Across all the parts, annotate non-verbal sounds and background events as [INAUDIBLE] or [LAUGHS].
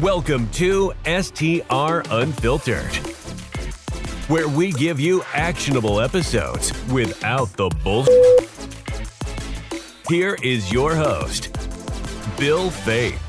Welcome to STR Unfiltered, where we give you actionable episodes without the bull. Here is your host, Bill Faeth.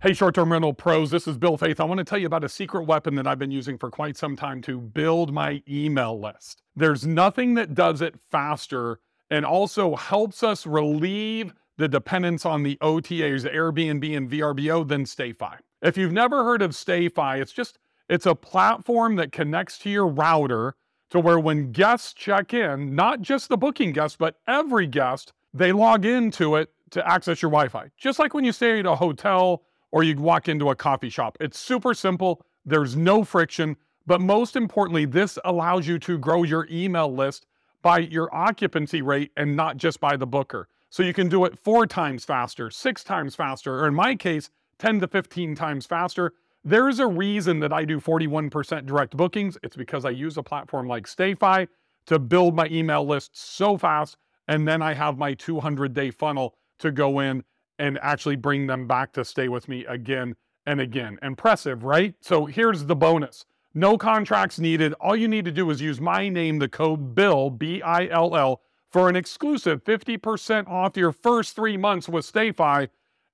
Hey, short term rental pros, this is Bill Faeth. I want to tell you about a secret weapon that I've been using for quite some time to build my email list. There's nothing that does it faster and also helps us relieve the dependence on the OTAs, Airbnb and VRBO then StayFi. If you've never heard of StayFi, it's just it's a platform that connects to your router to where when guests check in, not just the booking guest, but every guest, they log into it to access your Wi-Fi. Just like when you stay at a hotel or you walk into a coffee shop. It's super simple. There's no friction, but most importantly, this allows you to grow your email list by your occupancy rate and not just by the booker. So you can do it four times faster, six times faster, or in my case, 10 to 15 times faster. There's a reason that I do 41% direct bookings. It's because I use a platform like StayFi to build my email list so fast. And then I have my 200 day funnel to go in and actually bring them back to stay with me again and again. Impressive, right? So here's the bonus no contracts needed. All you need to do is use my name, the code BILL, B I L L for an exclusive 50% off your first three months with StayFi.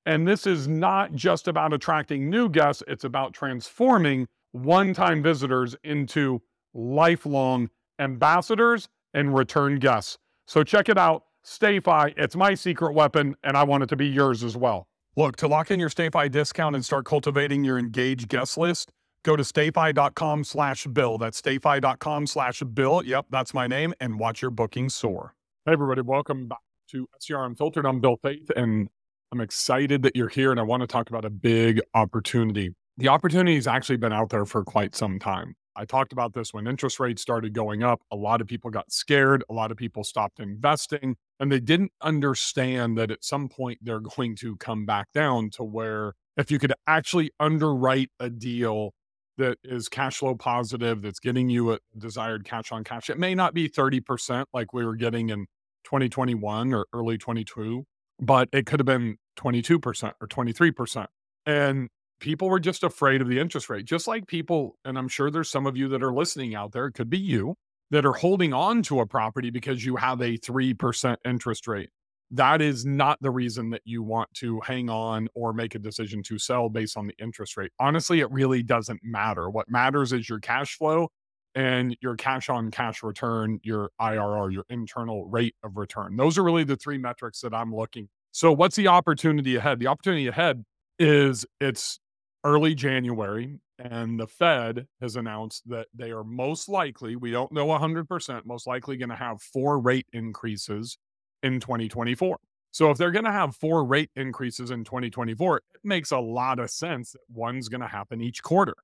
And this is not just about attracting new guests, it's about transforming one time visitors into lifelong ambassadors and return guests. So check it out. StayFi, it's my secret weapon, and I want it to be yours as well. Look, to lock in your StayFi discount and start cultivating your engaged guest list, go to stayfi.com slash bill. That's stayfi.com slash bill. Yep, that's my name, and watch your bookings soar. Hey, everybody, welcome back to STR Unfiltered. I'm Bill Faeth, and I'm excited that you're here. And I want to talk about a big opportunity. The opportunity has actually been out there for quite some time. I talked about this when interest rates started going up. A lot of people got scared. A lot of people stopped investing, and they didn't understand that at some point they're [LAUGHS] going to come back down to where if you could actually underwrite a deal that is cash flow positive, that's getting you a desired cash on cash, it may not be 30% like we were getting in 2021 or early 22, but it could have been 22% or 23%. And people were just afraid of the interest rate, just like people, and I'm sure there's some of you that are listening out there, it could be you, that are holding on to a property because you have a 3% interest rate. That is not the reason that you want to hang on or make a decision to sell based on the interest rate. Honestly, it really doesn't matter. What matters is your cash flow and your cash on cash return, your IRR, your internal rate of return. Those are really the three metrics that I'm looking. So what's the opportunity ahead? The opportunity ahead is it's early January and the Fed has announced that they are most likely, we don't know 100%, most likely going to have four rate increases in 2024. So if they're going to have four rate increases in 2024, it makes a lot of sense that one's going to happen each quarter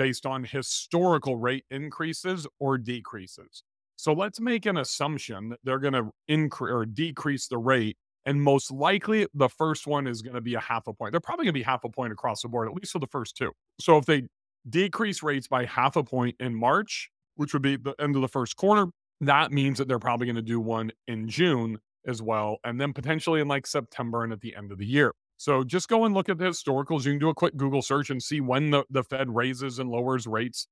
based on historical rate increases or decreases. So let's make an assumption that they're going to increase or decrease the rate. And most likely, the first one is going to be a half a point. They're probably going to be half a point across the board, at least for the first two. So if they decrease rates by half a point in March, which would be the end of the first quarter, that means that they're probably going to do one in June as well, and then potentially in like September and at the end of the year. So just go and look at the historicals. You can do a quick Google search and see when the, the Fed raises and lowers rates,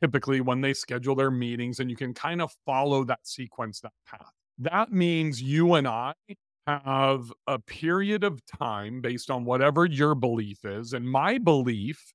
typically when they schedule their meetings, and you can kind of follow that sequence, that path. That means you and I have a period of time based on whatever your belief is. And my belief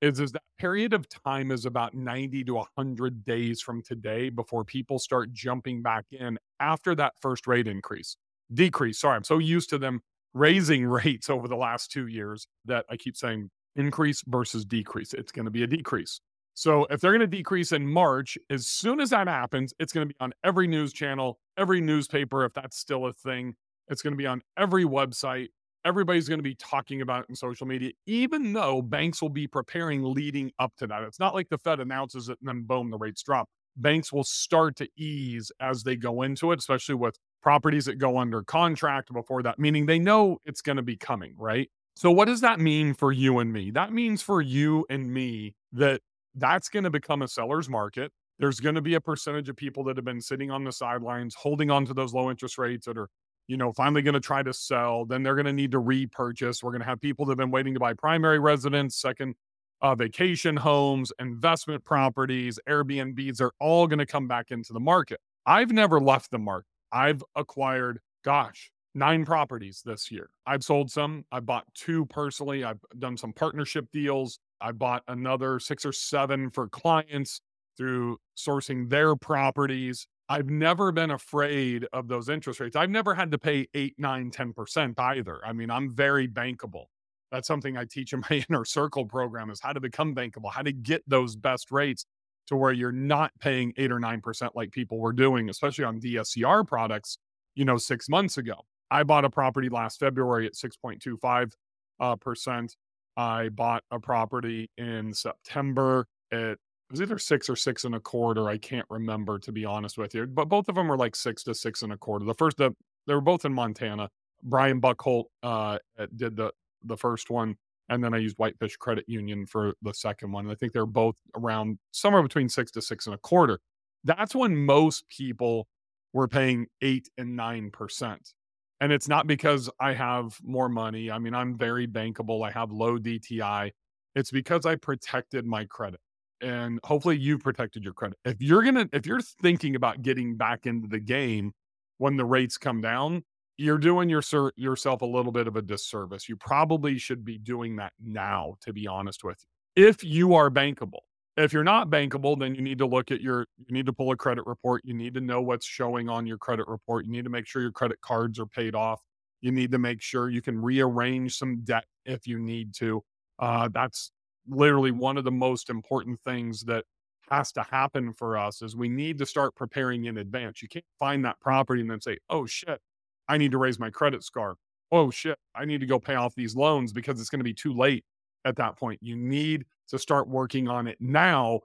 is, is that period of time is about 90 to 100 days from today before people start jumping back in after that first rate increase. Decrease. Sorry, I'm so used to them raising [LAUGHS] rates over the last two years that I keep saying increase versus decrease. It's going to be a decrease. So if they're going to decrease in March, as soon as that happens, it's going to be on every news channel, every newspaper, if that's still a thing. It's going to be on every website. Everybody's going to be talking about it in social media, even though banks will be preparing leading up to that. It's not like the Fed announces it and then boom, the rates drop. Banks will start to ease as they go into it, especially with properties that go under contract before that, meaning they know it's going to be coming, right? So, what does that mean for you and me? That means for you and me that that's going to become a seller's market. There's going to be a percentage of people that have been sitting on the sidelines, holding on to those low interest rates that are you know, finally going to try to sell. Then they're going to need to repurchase. We're going to have people that have been waiting to buy primary residence, second uh, vacation homes, investment properties, Airbnbs. They're all going to come back into the market. I've never left the market. I've acquired, gosh, nine properties this year. I've sold some. I bought two personally. I've done some partnership deals. I bought another six or seven for clients through sourcing their properties. I've never been afraid of those interest rates. I've never had to pay eight, nine, 10% either. I mean, I'm very bankable. That's something I teach in my [LAUGHS] inner circle program is how to become bankable, how to get those best rates to where you're not paying eight or 9% like people were doing, especially on DSCR products, you know, six months ago. I bought a property last February at 6.25 uh, percent. I bought a property in September at it was either six or six and a quarter. I can't remember to be honest with you, but both of them were like six to six and a quarter. The first, the, they were both in Montana. Brian Buckholt uh, did the the first one, and then I used Whitefish Credit Union for the second one. And I think they're both around somewhere between six to six and a quarter. That's when most people were paying eight and nine percent. And it's not because I have more money. I mean, I'm very bankable. I have low DTI. It's because I protected my credit. And hopefully you've protected your credit. If you're to if you're thinking about getting back into the game when the rates come down, you're doing your yourself a little bit of a disservice. You probably should be doing that now to be honest with you. If you are bankable. If you're not bankable, then you need to look at your, you need to pull a credit report. You need to know what's showing on your credit report. You need to make sure your credit cards are paid off. You need to make sure you can rearrange some debt if you need to. Uh, that's literally one of the most important things that has to happen for us is we need to start preparing in advance. You can't find that property and then say, "Oh shit, I need to raise my credit score." Oh shit, I need to go pay off these loans because it's going to be too late at that point. You need to start working on it now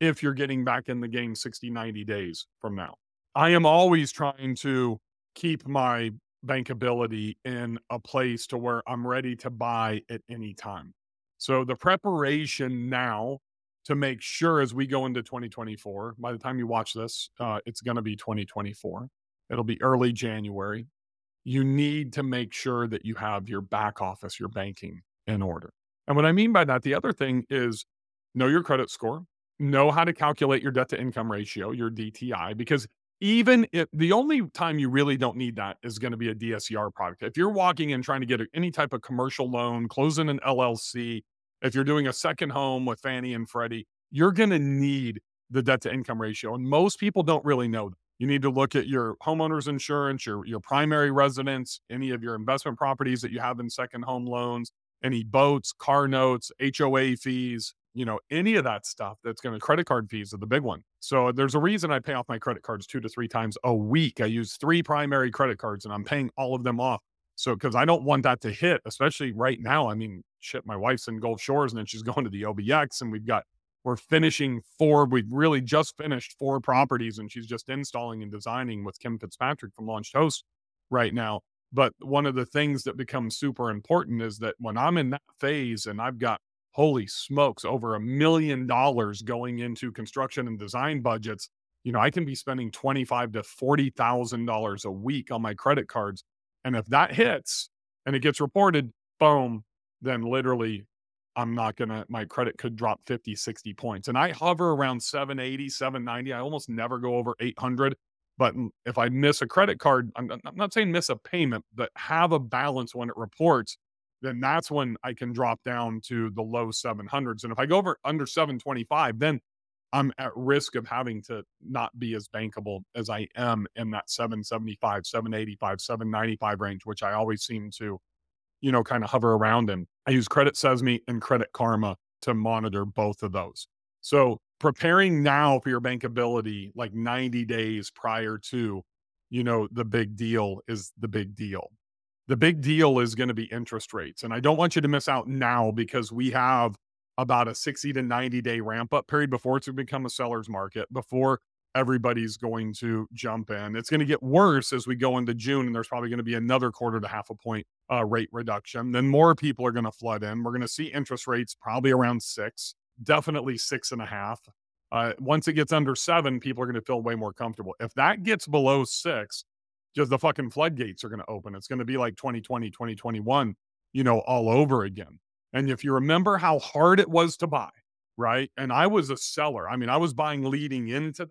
if you're getting back in the game 60, 90 days from now. I am always trying to keep my bankability in a place to where I'm ready to buy at any time. So the preparation now to make sure as we go into 2024, by the time you watch this, uh, it's going to be 2024. It'll be early January. You need to make sure that you have your back office, your banking in order. And what I mean by that, the other thing is know your credit score, know how to calculate your debt to income ratio, your DTI, because even if the only time you really don't need that is going to be a DSCR product. If you're walking in trying to get any type of commercial loan, closing an LLC, if you're doing a second home with Fannie and Freddie, you're going to need the debt to income ratio. And most people don't really know that. You need to look at your homeowner's insurance, your, your primary residence, any of your investment properties that you have in second home loans, any boats, car notes, HOA fees, you know, any of that stuff that's going to credit card fees are the big one. So there's a reason I pay off my credit cards two to three times a week. I use three primary credit cards and I'm paying all of them off. So because I don't want that to hit, especially right now. I mean, shit, my wife's in Gulf Shores and then she's [LAUGHS] going to the OBX and we've got we're finishing four. We've really just finished four properties and she's just installing and designing with Kim Fitzpatrick from Launched Host right now. But one of the things that becomes super important is that when I'm in that phase and I've got holy smokes, over a million dollars going into construction and design budgets, you know, I can be spending twenty-five to forty thousand dollars a week on my credit cards. And if that hits and it gets reported, boom, then literally I'm not gonna my credit could drop 50, 60 points. And I hover around 780, 790. I almost never go over 800. But if I miss a credit card, I'm, I'm not saying miss a payment, but have a balance when it reports, then that's when I can drop down to the low 700s. And if I go over under 725, then I'm at risk of having to not be as bankable as I am in that 775, 785, 795 range, which I always seem to, you know, kind of hover around in. I use Credit Sesame and Credit Karma to monitor both of those. So preparing now for your bankability like 90 days prior to you know the big deal is the big deal the big deal is going to be interest rates and i don't want you to miss out now because we have about a 60 to 90 day ramp up period before it's going to become a seller's market before everybody's going to jump in it's going to get worse as we go into june and there's probably going to be another quarter to half a point uh, rate reduction then more people are going to flood in we're going to see interest rates probably around six definitely six and a half. Uh, once it gets under seven, people are going to feel way more comfortable. If that gets below six, just the fucking floodgates are going to open. It's going to be like 2020, 2021, you know, all over again. And if you remember how hard it was to buy, right? And I was a seller. I mean, I was buying leading into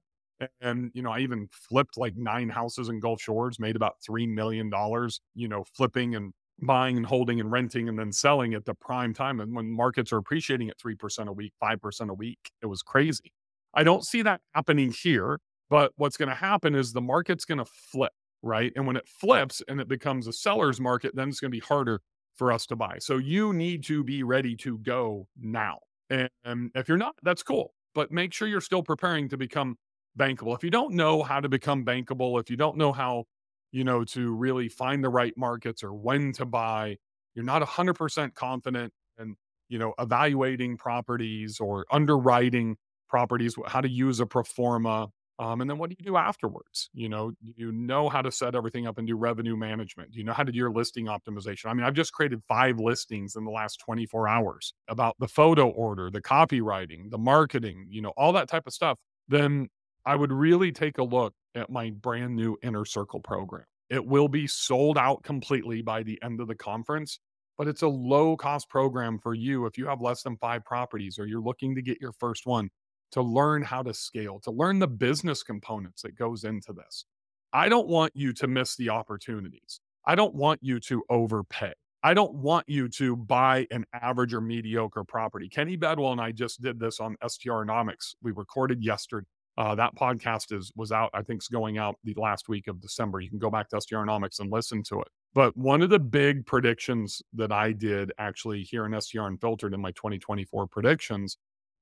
and you know, I even flipped like nine houses in Gulf Shores, made about 3 million dollars, you know, flipping and buying and holding and renting and then selling at the prime time and when markets are appreciating at 3% a week, 5% a week. It was crazy. I don't see that happening here, but what's going to happen is the market's going to flip, right? And when it flips and it becomes a seller's market, then it's going to be harder for us to buy. So you need to be ready to go now. And if you're not, that's cool. But make sure you're still preparing to become bankable. If you don't know how to become bankable, if you don't know how, you know, to really find the right markets or when to buy, you're not 100% confident and, you know, evaluating properties or underwriting properties, how to use a pro forma, um, and then what do you do afterwards? You know, you know how to set everything up and do revenue management. You know how to do your listing optimization. I mean, I've just created five listings in the last 24 hours about the photo order, the copywriting, the marketing, you know, all that type of stuff. Then I would really take a look at my brand new inner circle program. It will be sold out completely by the end of the conference, but it's a low cost program for you if you have less than five properties or you're looking to get your first one to learn how to scale, to learn the business components that goes into this. I don't want you to miss the opportunities. I don't want you to overpay. I don't want you to buy an average or mediocre property. Kenny Bedwell and I just did this on STRnomics. We recorded yesterday. Uh, that podcast is was out. I think it's going out the last week of December. You can go back to STRnomics and listen to it. But one of the big predictions that I did actually here in STR Unfiltered in my 2024 predictions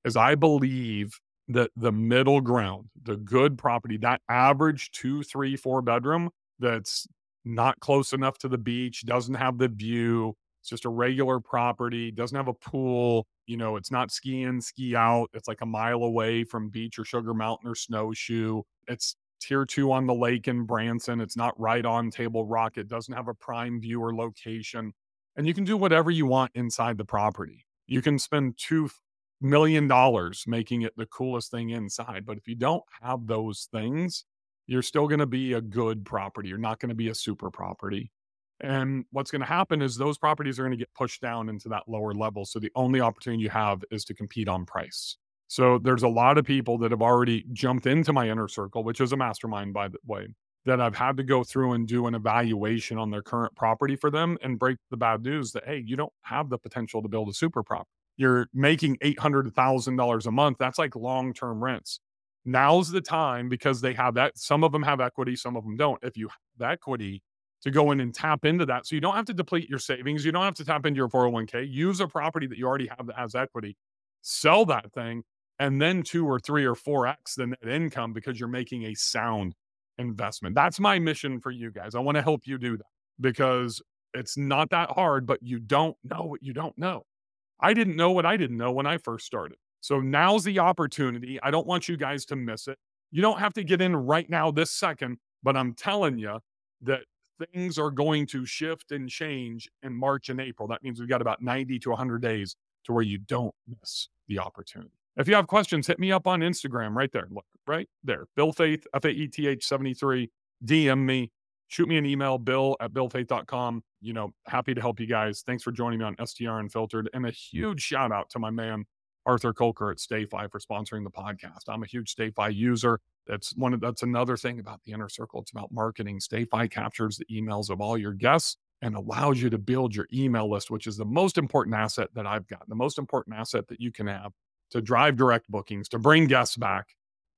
is I believe that the middle ground, the good property, that average two, three, four bedroom that's not close enough to the beach, doesn't have the view, it's just a regular property, doesn't have a pool, you know, it's not ski in, ski out. It's like a mile away from beach or Sugar Mountain or snowshoe. It's tier two on the lake in Branson. It's not right on Table Rock. It doesn't have a prime view or location. And you can do whatever you want inside the property. You can spend two million dollars making it the coolest thing inside. But if you don't have those things, you're still going to be a good property. You're not going to be a super property. And what's going to happen is those properties are going to get pushed down into that lower level. So the only opportunity you have is to compete on price. So there's a lot of people that have already jumped into my inner circle, which is a mastermind, by the way, that I've had to go through and do an evaluation on their current property for them and break the bad news that, hey, you don't have the potential to build a super property you're making $800,000 a month. That's like long term rents. Now's the time because they have that. Some of them have equity, some of them don't. If you have equity, to go in and tap into that. So you don't have to deplete your savings. You don't have to tap into your 401k. Use a property that you already have that has equity, sell that thing, and then two or three or 4x the net income because you're making a sound investment. That's my mission for you guys. I want to help you do that because it's not that hard, but you don't know what you don't know. I didn't know what I didn't know when I first started. So now's the opportunity. I don't want you guys to miss it. You don't have to get in right now, this second, but I'm telling you that things are going to shift and change in March and April. That means we've got about 90 to 100 days to where you don't miss the opportunity. If you have questions, hit me up on Instagram right there. Look, right there. Bill Faeth, F A E T H 73. DM me shoot me an email, bill at billfaeth.com. You know, happy to help you guys. Thanks for joining me on STR Unfiltered. And a huge shout out to my man, Arthur Kolker at StayFi for sponsoring the podcast. I'm a huge StayFi user. That's one of that's another thing about the inner circle. It's about marketing. StayFi captures the emails of all your guests and allows you to build your email list, which is the most important asset that I've got, the most important asset that you can have to drive direct bookings, to bring guests back.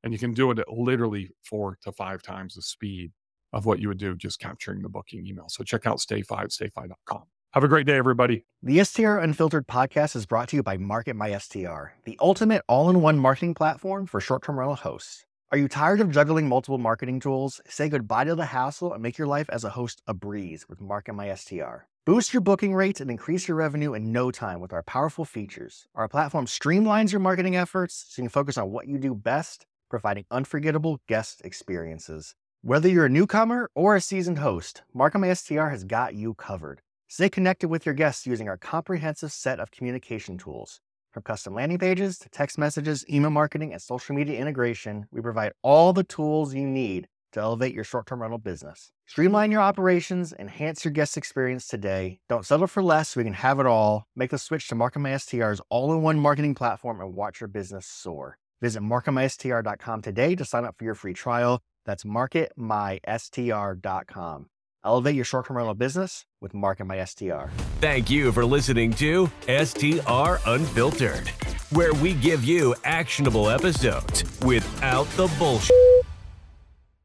And you can do it at literally four to five times the speed of what you would do just capturing the booking email. So check out stayfi at stayfi.com. Have a great day, everybody. The STR Unfiltered podcast is brought to you by Market My STR, the ultimate all in one marketing platform for short term rental hosts. Are you tired of juggling multiple marketing tools? Say goodbye to the hassle and make your life as a host a breeze with Market My STR. Boost your booking rates and increase your revenue in no time with our powerful features. Our platform streamlines your marketing efforts so you can focus on what you do best, providing unforgettable guest experiences. Whether you're a newcomer or a seasoned host, Market My STR has got you covered. Stay connected with your guests using our comprehensive set of communication tools. From custom landing pages to text messages, email marketing, and social media integration, we provide all the tools you need to elevate your short term rental business. Streamline your operations, enhance your guest experience today. Don't settle for less we can have it all. Make the switch to MarketMySTR's all in one marketing platform and watch your business soar. Visit marketmystr.com today to sign up for your free trial. That's marketmystr.com. Elevate your short term rental business with Market My STR. Thank you for listening to STR Unfiltered, where we give you actionable episodes without the bullshit.